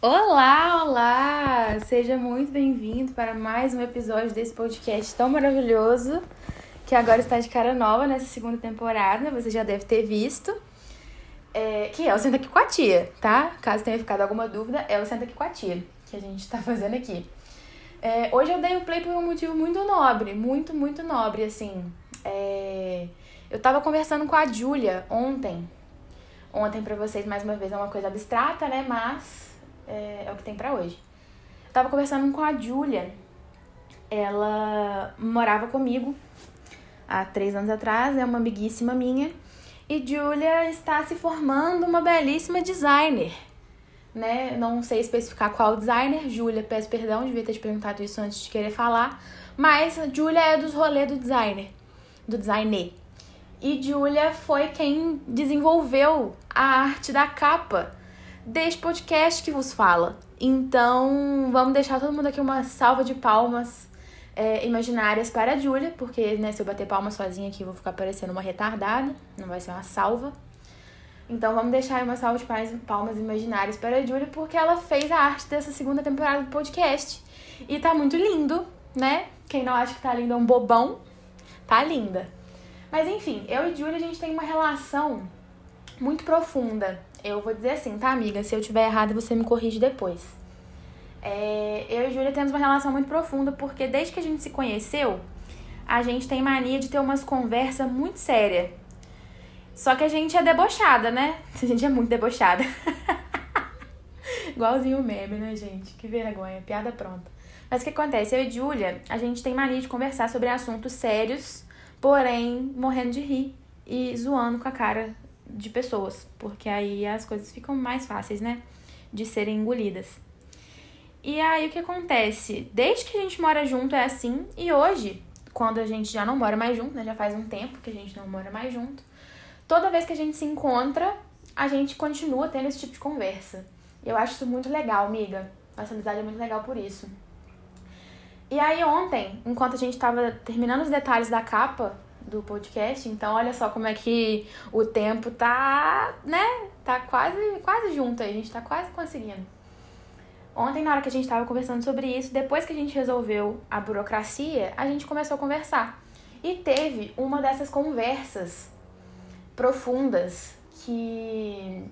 Olá, olá! Seja muito bem-vindo para mais um episódio desse podcast tão maravilhoso que agora está de cara nova nessa segunda temporada, você já deve ter visto. É, que é o Senta Aqui com a Tia, tá? Caso tenha ficado alguma dúvida, é o Senta Aqui com a Tia que a gente está fazendo aqui. É, hoje eu dei o play por um motivo muito nobre, muito, muito nobre, assim. É, eu tava conversando com a Júlia ontem. Ontem, para vocês, mais uma vez, é uma coisa abstrata, né? Mas é, é o que tem para hoje. Eu tava conversando com a Júlia. Ela morava comigo há três anos atrás, é uma amiguíssima minha. E Julia está se formando uma belíssima designer. Né? Não sei especificar qual designer. Julia, peço perdão, devia ter te perguntado isso antes de querer falar. Mas Julia é dos rolês do designer, do designer. E Julia foi quem desenvolveu a arte da capa deste podcast que vos fala. Então, vamos deixar todo mundo aqui uma salva de palmas é, imaginárias para a Júlia, porque né, se eu bater palmas sozinha aqui, eu vou ficar parecendo uma retardada, não vai ser uma salva. Então, vamos deixar uma salva de palmas imaginárias para a Júlia, porque ela fez a arte dessa segunda temporada do podcast. E tá muito lindo, né? Quem não acha que tá lindo é um bobão. Tá linda. Mas enfim, eu e Júlia, a gente tem uma relação muito profunda. Eu vou dizer assim, tá, amiga? Se eu tiver errado, você me corrige depois. É, eu e Júlia temos uma relação muito profunda porque desde que a gente se conheceu, a gente tem mania de ter umas conversas muito sérias. Só que a gente é debochada, né? A gente é muito debochada. Igualzinho o meme, né, gente? Que vergonha, piada pronta. Mas o que acontece? Eu e Júlia, a gente tem mania de conversar sobre assuntos sérios, porém morrendo de rir e zoando com a cara de pessoas, porque aí as coisas ficam mais fáceis, né? De serem engolidas. E aí o que acontece? Desde que a gente mora junto é assim, e hoje, quando a gente já não mora mais junto, né? Já faz um tempo que a gente não mora mais junto, toda vez que a gente se encontra, a gente continua tendo esse tipo de conversa. Eu acho isso muito legal, amiga. Nossa amizade é muito legal por isso. E aí ontem, enquanto a gente tava terminando os detalhes da capa do podcast. Então, olha só como é que o tempo tá, né? Tá quase, quase junto aí. A gente tá quase conseguindo. Ontem, na hora que a gente tava conversando sobre isso, depois que a gente resolveu a burocracia, a gente começou a conversar. E teve uma dessas conversas profundas que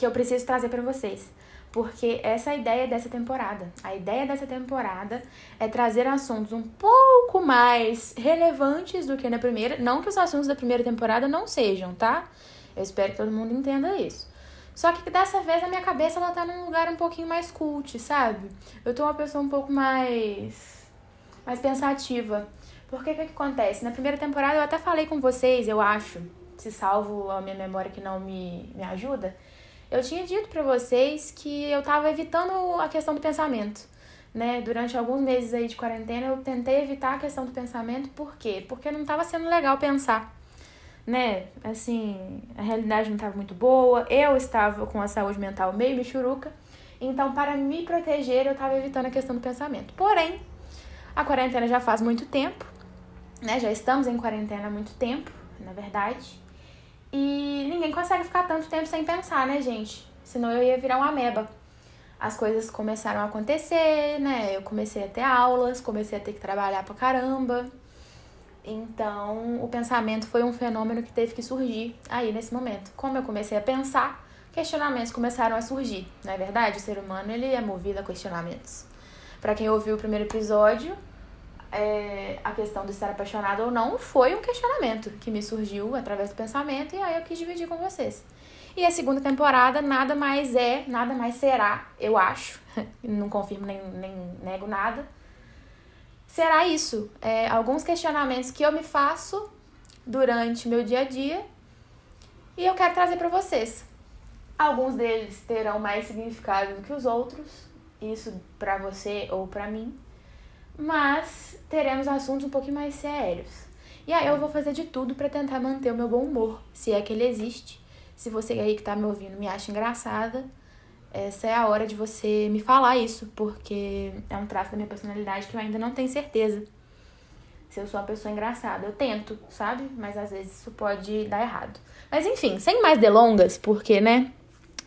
que eu preciso trazer para vocês porque essa é a ideia dessa temporada. A ideia dessa temporada é trazer assuntos um pouco mais relevantes do que na primeira. Não que os assuntos da primeira temporada não sejam, tá? Eu espero que todo mundo entenda isso. Só que dessa vez a minha cabeça ela tá num lugar um pouquinho mais cult, sabe? Eu tô uma pessoa um pouco mais mais pensativa. Porque o que, que acontece? Na primeira temporada eu até falei com vocês, eu acho, se salvo a minha memória que não me, me ajuda, eu tinha dito para vocês que eu tava evitando a questão do pensamento. Né? Durante alguns meses aí de quarentena eu tentei evitar a questão do pensamento, por quê? Porque não estava sendo legal pensar, né? Assim, a realidade não estava muito boa, eu estava com a saúde mental meio michuruca, então para me proteger eu estava evitando a questão do pensamento. Porém, a quarentena já faz muito tempo, né? Já estamos em quarentena há muito tempo, na verdade. E ninguém consegue ficar tanto tempo sem pensar, né, gente? Senão eu ia virar uma ameba. As coisas começaram a acontecer, né? Eu comecei a ter aulas, comecei a ter que trabalhar pra caramba. Então, o pensamento foi um fenômeno que teve que surgir aí nesse momento. Como eu comecei a pensar, questionamentos começaram a surgir. Não é verdade? O ser humano ele é movido a questionamentos. Para quem ouviu o primeiro episódio, é, a questão de estar apaixonado ou não foi um questionamento que me surgiu através do pensamento e aí eu quis dividir com vocês. E a segunda temporada nada mais é, nada mais será, eu acho, não confirmo nem, nem nego nada, será isso. É, alguns questionamentos que eu me faço durante meu dia a dia e eu quero trazer para vocês. Alguns deles terão mais significado do que os outros, isso para você ou para mim mas teremos assuntos um pouquinho mais sérios. E aí eu vou fazer de tudo para tentar manter o meu bom humor, se é que ele existe. Se você aí que tá me ouvindo me acha engraçada, essa é a hora de você me falar isso, porque é um traço da minha personalidade que eu ainda não tenho certeza se eu sou uma pessoa engraçada. Eu tento, sabe? Mas às vezes isso pode dar errado. Mas enfim, sem mais delongas, porque, né?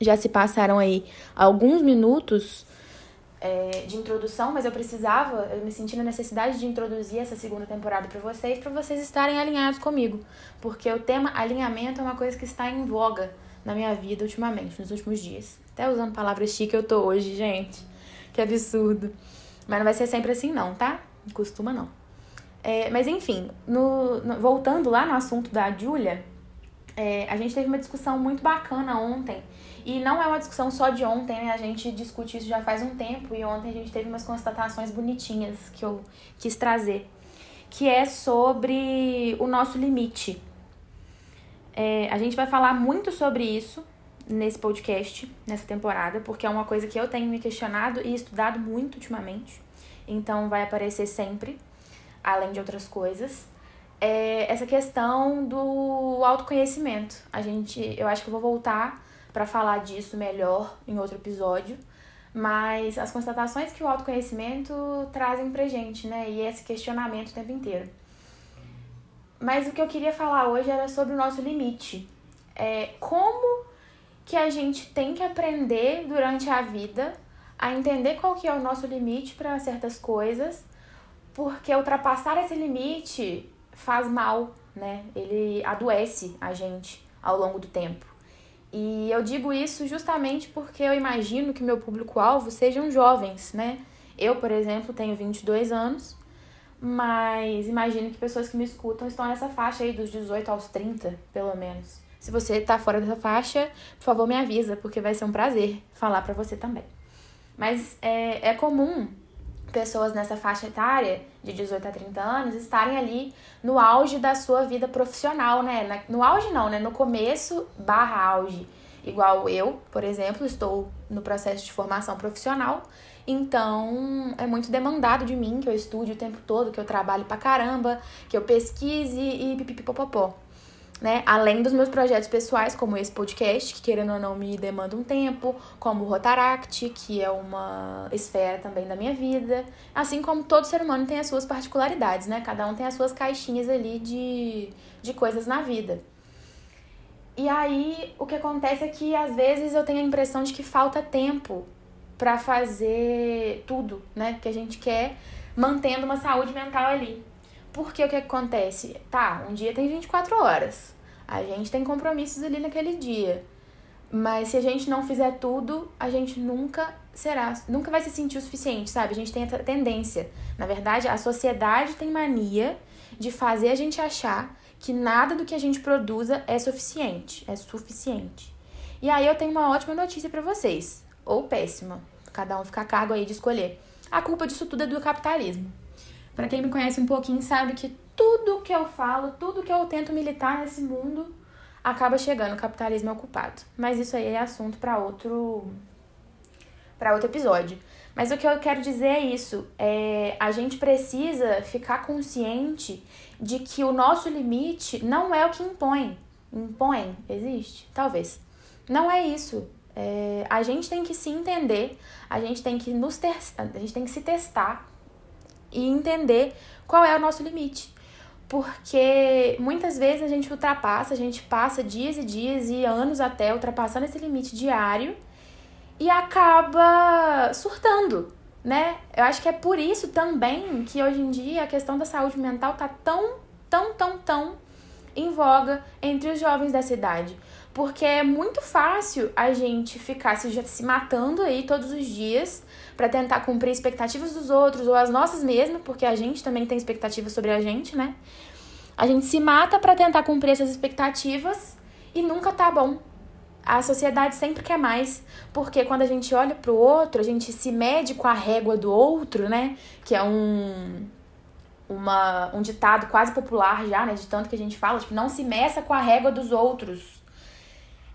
Já se passaram aí alguns minutos é, de introdução, mas eu precisava, eu me senti na necessidade de introduzir essa segunda temporada para vocês, para vocês estarem alinhados comigo. Porque o tema alinhamento é uma coisa que está em voga na minha vida ultimamente, nos últimos dias. Até usando palavras chique eu tô hoje, gente. Que absurdo. Mas não vai ser sempre assim, não, tá? Não costuma não. É, mas enfim, no, no, voltando lá no assunto da Júlia, é, a gente teve uma discussão muito bacana ontem. E não é uma discussão só de ontem, né? A gente discute isso já faz um tempo e ontem a gente teve umas constatações bonitinhas que eu quis trazer. Que é sobre o nosso limite. É, a gente vai falar muito sobre isso nesse podcast, nessa temporada, porque é uma coisa que eu tenho me questionado e estudado muito ultimamente. Então vai aparecer sempre, além de outras coisas. É essa questão do autoconhecimento. A gente, eu acho que eu vou voltar para falar disso melhor em outro episódio, mas as constatações que o autoconhecimento trazem pra gente, né? E esse questionamento o tempo inteiro. Mas o que eu queria falar hoje era sobre o nosso limite. É como que a gente tem que aprender durante a vida a entender qual que é o nosso limite para certas coisas, porque ultrapassar esse limite faz mal, né? Ele adoece a gente ao longo do tempo. E eu digo isso justamente porque eu imagino que meu público-alvo sejam jovens, né? Eu, por exemplo, tenho 22 anos, mas imagino que pessoas que me escutam estão nessa faixa aí dos 18 aos 30, pelo menos. Se você tá fora dessa faixa, por favor me avisa, porque vai ser um prazer falar para você também. Mas é, é comum pessoas nessa faixa etária, de 18 a 30 anos, estarem ali no auge da sua vida profissional, né? No auge não, né? No começo barra auge. Igual eu, por exemplo, estou no processo de formação profissional, então é muito demandado de mim que eu estude o tempo todo, que eu trabalhe pra caramba, que eu pesquise e pipipipopopó né? Além dos meus projetos pessoais, como esse podcast, que querendo ou não me demanda um tempo, como o Rotaract, que é uma esfera também da minha vida. Assim como todo ser humano tem as suas particularidades, né? Cada um tem as suas caixinhas ali de, de coisas na vida. E aí, o que acontece é que às vezes eu tenho a impressão de que falta tempo para fazer tudo, né? Que a gente quer, mantendo uma saúde mental ali. Porque o que acontece? Tá, um dia tem 24 horas. A gente tem compromissos ali naquele dia. Mas se a gente não fizer tudo, a gente nunca será, nunca vai se sentir o suficiente, sabe? A gente tem a tendência. Na verdade, a sociedade tem mania de fazer a gente achar que nada do que a gente produza é suficiente, é suficiente. E aí eu tenho uma ótima notícia para vocês, ou péssima, cada um fica a cargo aí de escolher. A culpa disso tudo é do capitalismo. Para quem me conhece um pouquinho sabe que tudo que eu falo, tudo que eu tento militar nesse mundo acaba chegando, o capitalismo ocupado. Mas isso aí é assunto para outro para outro episódio. Mas o que eu quero dizer é isso, é, a gente precisa ficar consciente de que o nosso limite não é o que impõe. Impõe? Existe? Talvez. Não é isso. É, a gente tem que se entender, a gente tem que nos a gente tem que se testar e entender qual é o nosso limite. Porque muitas vezes a gente ultrapassa, a gente passa dias e dias e anos até ultrapassando esse limite diário e acaba surtando, né? Eu acho que é por isso também que hoje em dia a questão da saúde mental tá tão, tão, tão, tão em voga entre os jovens da cidade. Porque é muito fácil a gente ficar se, se matando aí todos os dias para tentar cumprir expectativas dos outros ou as nossas mesmas, porque a gente também tem expectativas sobre a gente, né? A gente se mata para tentar cumprir essas expectativas e nunca tá bom. A sociedade sempre quer mais, porque quando a gente olha pro outro, a gente se mede com a régua do outro, né? Que é um uma, um ditado quase popular já, né? De tanto que a gente fala, tipo, não se meça com a régua dos outros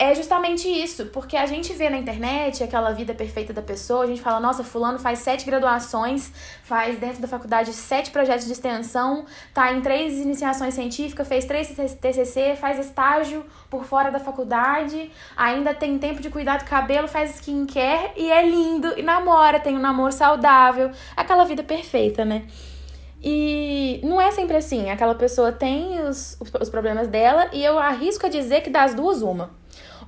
é justamente isso, porque a gente vê na internet aquela vida perfeita da pessoa, a gente fala, nossa, fulano faz sete graduações, faz dentro da faculdade sete projetos de extensão, tá em três iniciações científicas, fez três TCC, faz estágio por fora da faculdade, ainda tem tempo de cuidar do cabelo, faz skincare e é lindo, e namora, tem um namoro saudável, aquela vida perfeita, né? E não é sempre assim, aquela pessoa tem os, os problemas dela e eu arrisco a dizer que das duas uma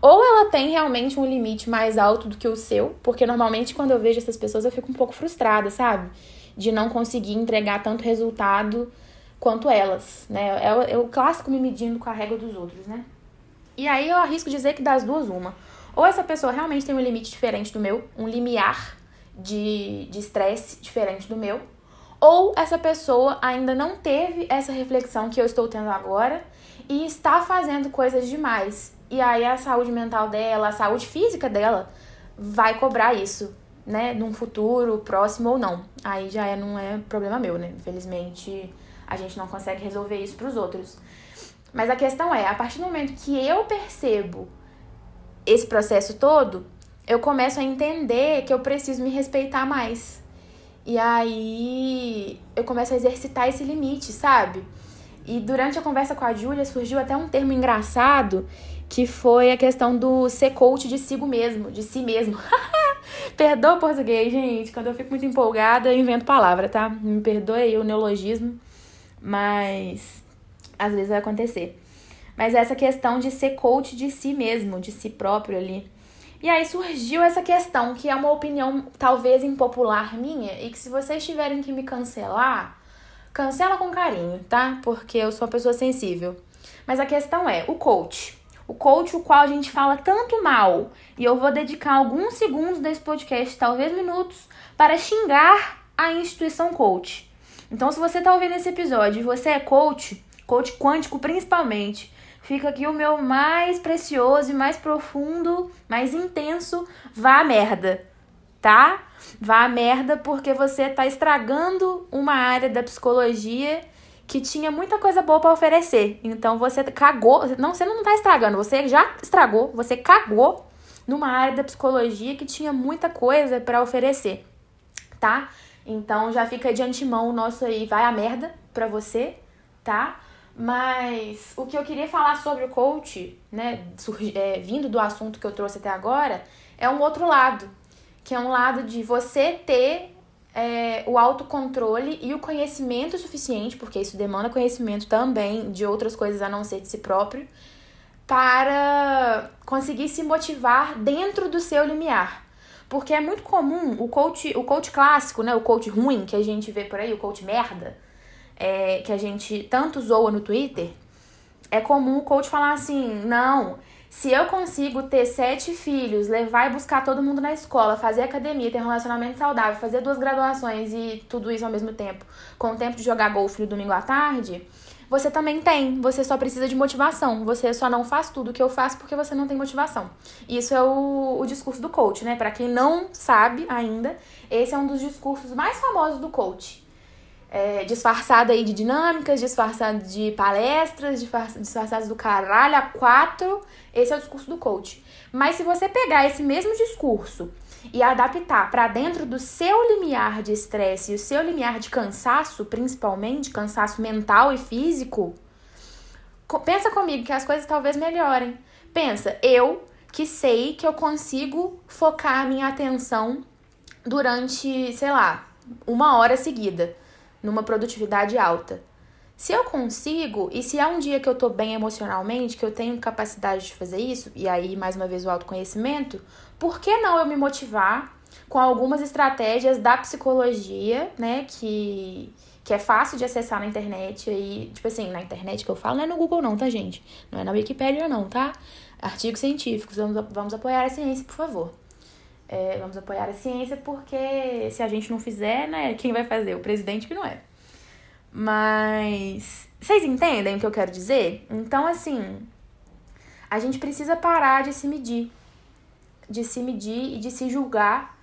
Ou ela tem realmente um limite mais alto do que o seu, porque normalmente quando eu vejo essas pessoas eu fico um pouco frustrada, sabe? De não conseguir entregar tanto resultado quanto elas, né? É, é o clássico me medindo com a régua dos outros, né? E aí eu arrisco dizer que das duas, uma. Ou essa pessoa realmente tem um limite diferente do meu, um limiar de estresse diferente do meu, ou essa pessoa ainda não teve essa reflexão que eu estou tendo agora e está fazendo coisas demais e aí a saúde mental dela, a saúde física dela vai cobrar isso, né? Num futuro próximo ou não. Aí já é, não é problema meu, né? Infelizmente a gente não consegue resolver isso para os outros. Mas a questão é, a partir do momento que eu percebo esse processo todo, eu começo a entender que eu preciso me respeitar mais. E aí eu começo a exercitar esse limite, sabe? E durante a conversa com a Júlia surgiu até um termo engraçado que foi a questão do ser coach de si mesmo, de si mesmo. Perdoa o português, gente. Quando eu fico muito empolgada, eu invento palavra, tá? Me perdoe aí o neologismo, mas às vezes vai acontecer. Mas essa questão de ser coach de si mesmo, de si próprio ali. E aí surgiu essa questão, que é uma opinião talvez impopular minha, e que se vocês tiverem que me cancelar, cancela com carinho, tá? Porque eu sou uma pessoa sensível. Mas a questão é, o coach o coach o qual a gente fala tanto mal. E eu vou dedicar alguns segundos desse podcast, talvez minutos, para xingar a instituição coach. Então, se você está ouvindo esse episódio e você é coach, coach quântico principalmente, fica aqui o meu mais precioso e mais profundo, mais intenso, vá merda, tá? Vá a merda porque você está estragando uma área da psicologia que tinha muita coisa boa para oferecer. Então você cagou, não, você não tá estragando, você já estragou, você cagou numa área da psicologia que tinha muita coisa para oferecer, tá? Então já fica de antemão o nosso aí, vai a merda pra você, tá? Mas o que eu queria falar sobre o coach, né, é, vindo do assunto que eu trouxe até agora, é um outro lado, que é um lado de você ter é, o autocontrole e o conhecimento suficiente, porque isso demanda conhecimento também de outras coisas a não ser de si próprio, para conseguir se motivar dentro do seu limiar. Porque é muito comum o coach, o coach clássico, né, o coach ruim que a gente vê por aí, o coach merda, é, que a gente tanto zoa no Twitter, é comum o coach falar assim: não, se eu consigo ter sete filhos, levar e buscar todo mundo na escola, fazer academia, ter um relacionamento saudável, fazer duas graduações e tudo isso ao mesmo tempo, com o tempo de jogar golfe no domingo à tarde, você também tem. Você só precisa de motivação. Você só não faz tudo o que eu faço porque você não tem motivação. Isso é o, o discurso do coach, né? Para quem não sabe ainda, esse é um dos discursos mais famosos do coach é, disfarçada aí de dinâmicas, disfarçada de palestras, disfarçadas do caralho a quatro. Esse é o discurso do coach. Mas se você pegar esse mesmo discurso e adaptar para dentro do seu limiar de estresse e o seu limiar de cansaço, principalmente cansaço mental e físico, pensa comigo que as coisas talvez melhorem. Pensa, eu que sei que eu consigo focar a minha atenção durante, sei lá, uma hora seguida numa produtividade alta. Se eu consigo, e se há um dia que eu tô bem emocionalmente, que eu tenho capacidade de fazer isso, e aí mais uma vez o autoconhecimento, por que não eu me motivar com algumas estratégias da psicologia, né, que que é fácil de acessar na internet aí, tipo assim, na internet que eu falo não é no Google não, tá, gente? Não é na Wikipedia não, tá? Artigos científicos, vamos, vamos apoiar a ciência, por favor. É, vamos apoiar a ciência porque se a gente não fizer, né, quem vai fazer? O presidente que não é. Mas vocês entendem o que eu quero dizer? Então, assim, a gente precisa parar de se medir, de se medir e de se julgar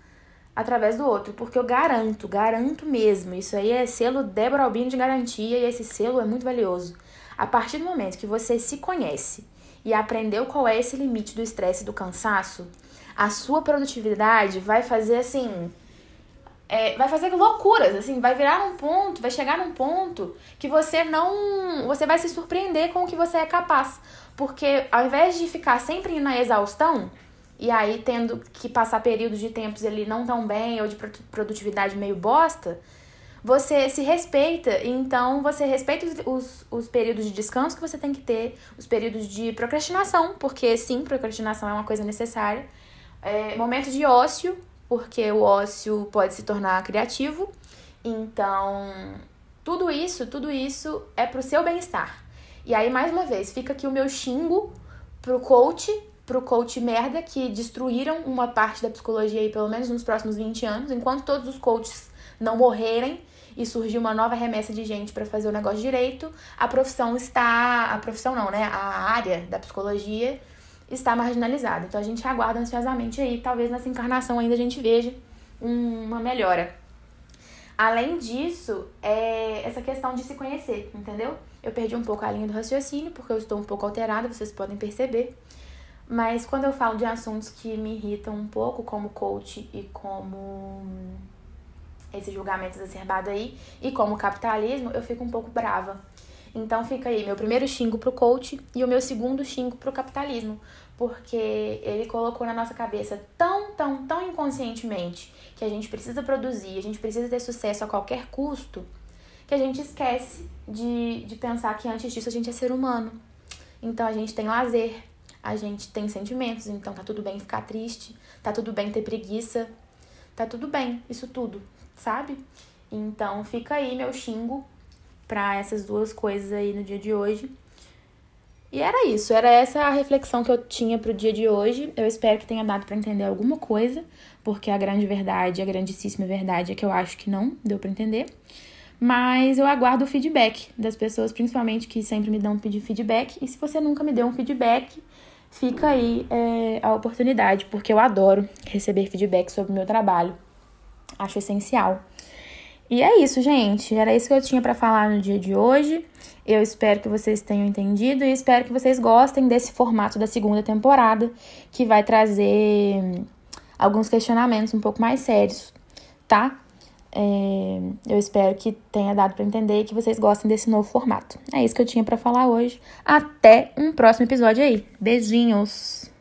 através do outro, porque eu garanto, garanto mesmo, isso aí é selo Débora Albino de garantia e esse selo é muito valioso. A partir do momento que você se conhece e aprendeu qual é esse limite do estresse e do cansaço, a sua produtividade vai fazer assim. É, vai fazer loucuras, assim, vai virar um ponto, vai chegar num ponto que você não. Você vai se surpreender com o que você é capaz. Porque ao invés de ficar sempre na exaustão, e aí tendo que passar períodos de tempos ali não tão bem ou de produtividade meio bosta, você se respeita, então você respeita os, os períodos de descanso que você tem que ter, os períodos de procrastinação, porque sim, procrastinação é uma coisa necessária, é, momentos de ócio, porque o ócio pode se tornar criativo, então tudo isso, tudo isso é pro seu bem-estar. E aí, mais uma vez, fica aqui o meu xingo pro coach, pro coach merda, que destruíram uma parte da psicologia aí, pelo menos nos próximos 20 anos, enquanto todos os coaches não morrerem e surgir uma nova remessa de gente para fazer o negócio direito, a profissão está. A profissão não, né? A área da psicologia está marginalizada. Então a gente aguarda ansiosamente aí, talvez nessa encarnação ainda a gente veja uma melhora. Além disso, é essa questão de se conhecer, entendeu? Eu perdi um pouco a linha do raciocínio, porque eu estou um pouco alterada, vocês podem perceber. Mas quando eu falo de assuntos que me irritam um pouco, como coach e como esse julgamento exacerbado aí, e como capitalismo, eu fico um pouco brava. Então fica aí meu primeiro xingo pro coach e o meu segundo xingo pro capitalismo, porque ele colocou na nossa cabeça tão, tão, tão inconscientemente que a gente precisa produzir, a gente precisa ter sucesso a qualquer custo, que a gente esquece de, de pensar que antes disso a gente é ser humano. Então a gente tem lazer, a gente tem sentimentos, então tá tudo bem ficar triste, tá tudo bem ter preguiça, tá tudo bem, isso tudo sabe? Então fica aí meu xingo para essas duas coisas aí no dia de hoje. E era isso, era essa a reflexão que eu tinha pro dia de hoje. Eu espero que tenha dado para entender alguma coisa, porque a grande verdade, a grandíssima verdade é que eu acho que não deu para entender. Mas eu aguardo o feedback das pessoas, principalmente que sempre me dão pedir feedback. E se você nunca me deu um feedback, fica aí é, a oportunidade, porque eu adoro receber feedback sobre o meu trabalho. Acho essencial. E é isso, gente. Era isso que eu tinha para falar no dia de hoje. Eu espero que vocês tenham entendido e espero que vocês gostem desse formato da segunda temporada, que vai trazer alguns questionamentos um pouco mais sérios, tá? É, eu espero que tenha dado para entender e que vocês gostem desse novo formato. É isso que eu tinha para falar hoje. Até um próximo episódio aí. Beijinhos!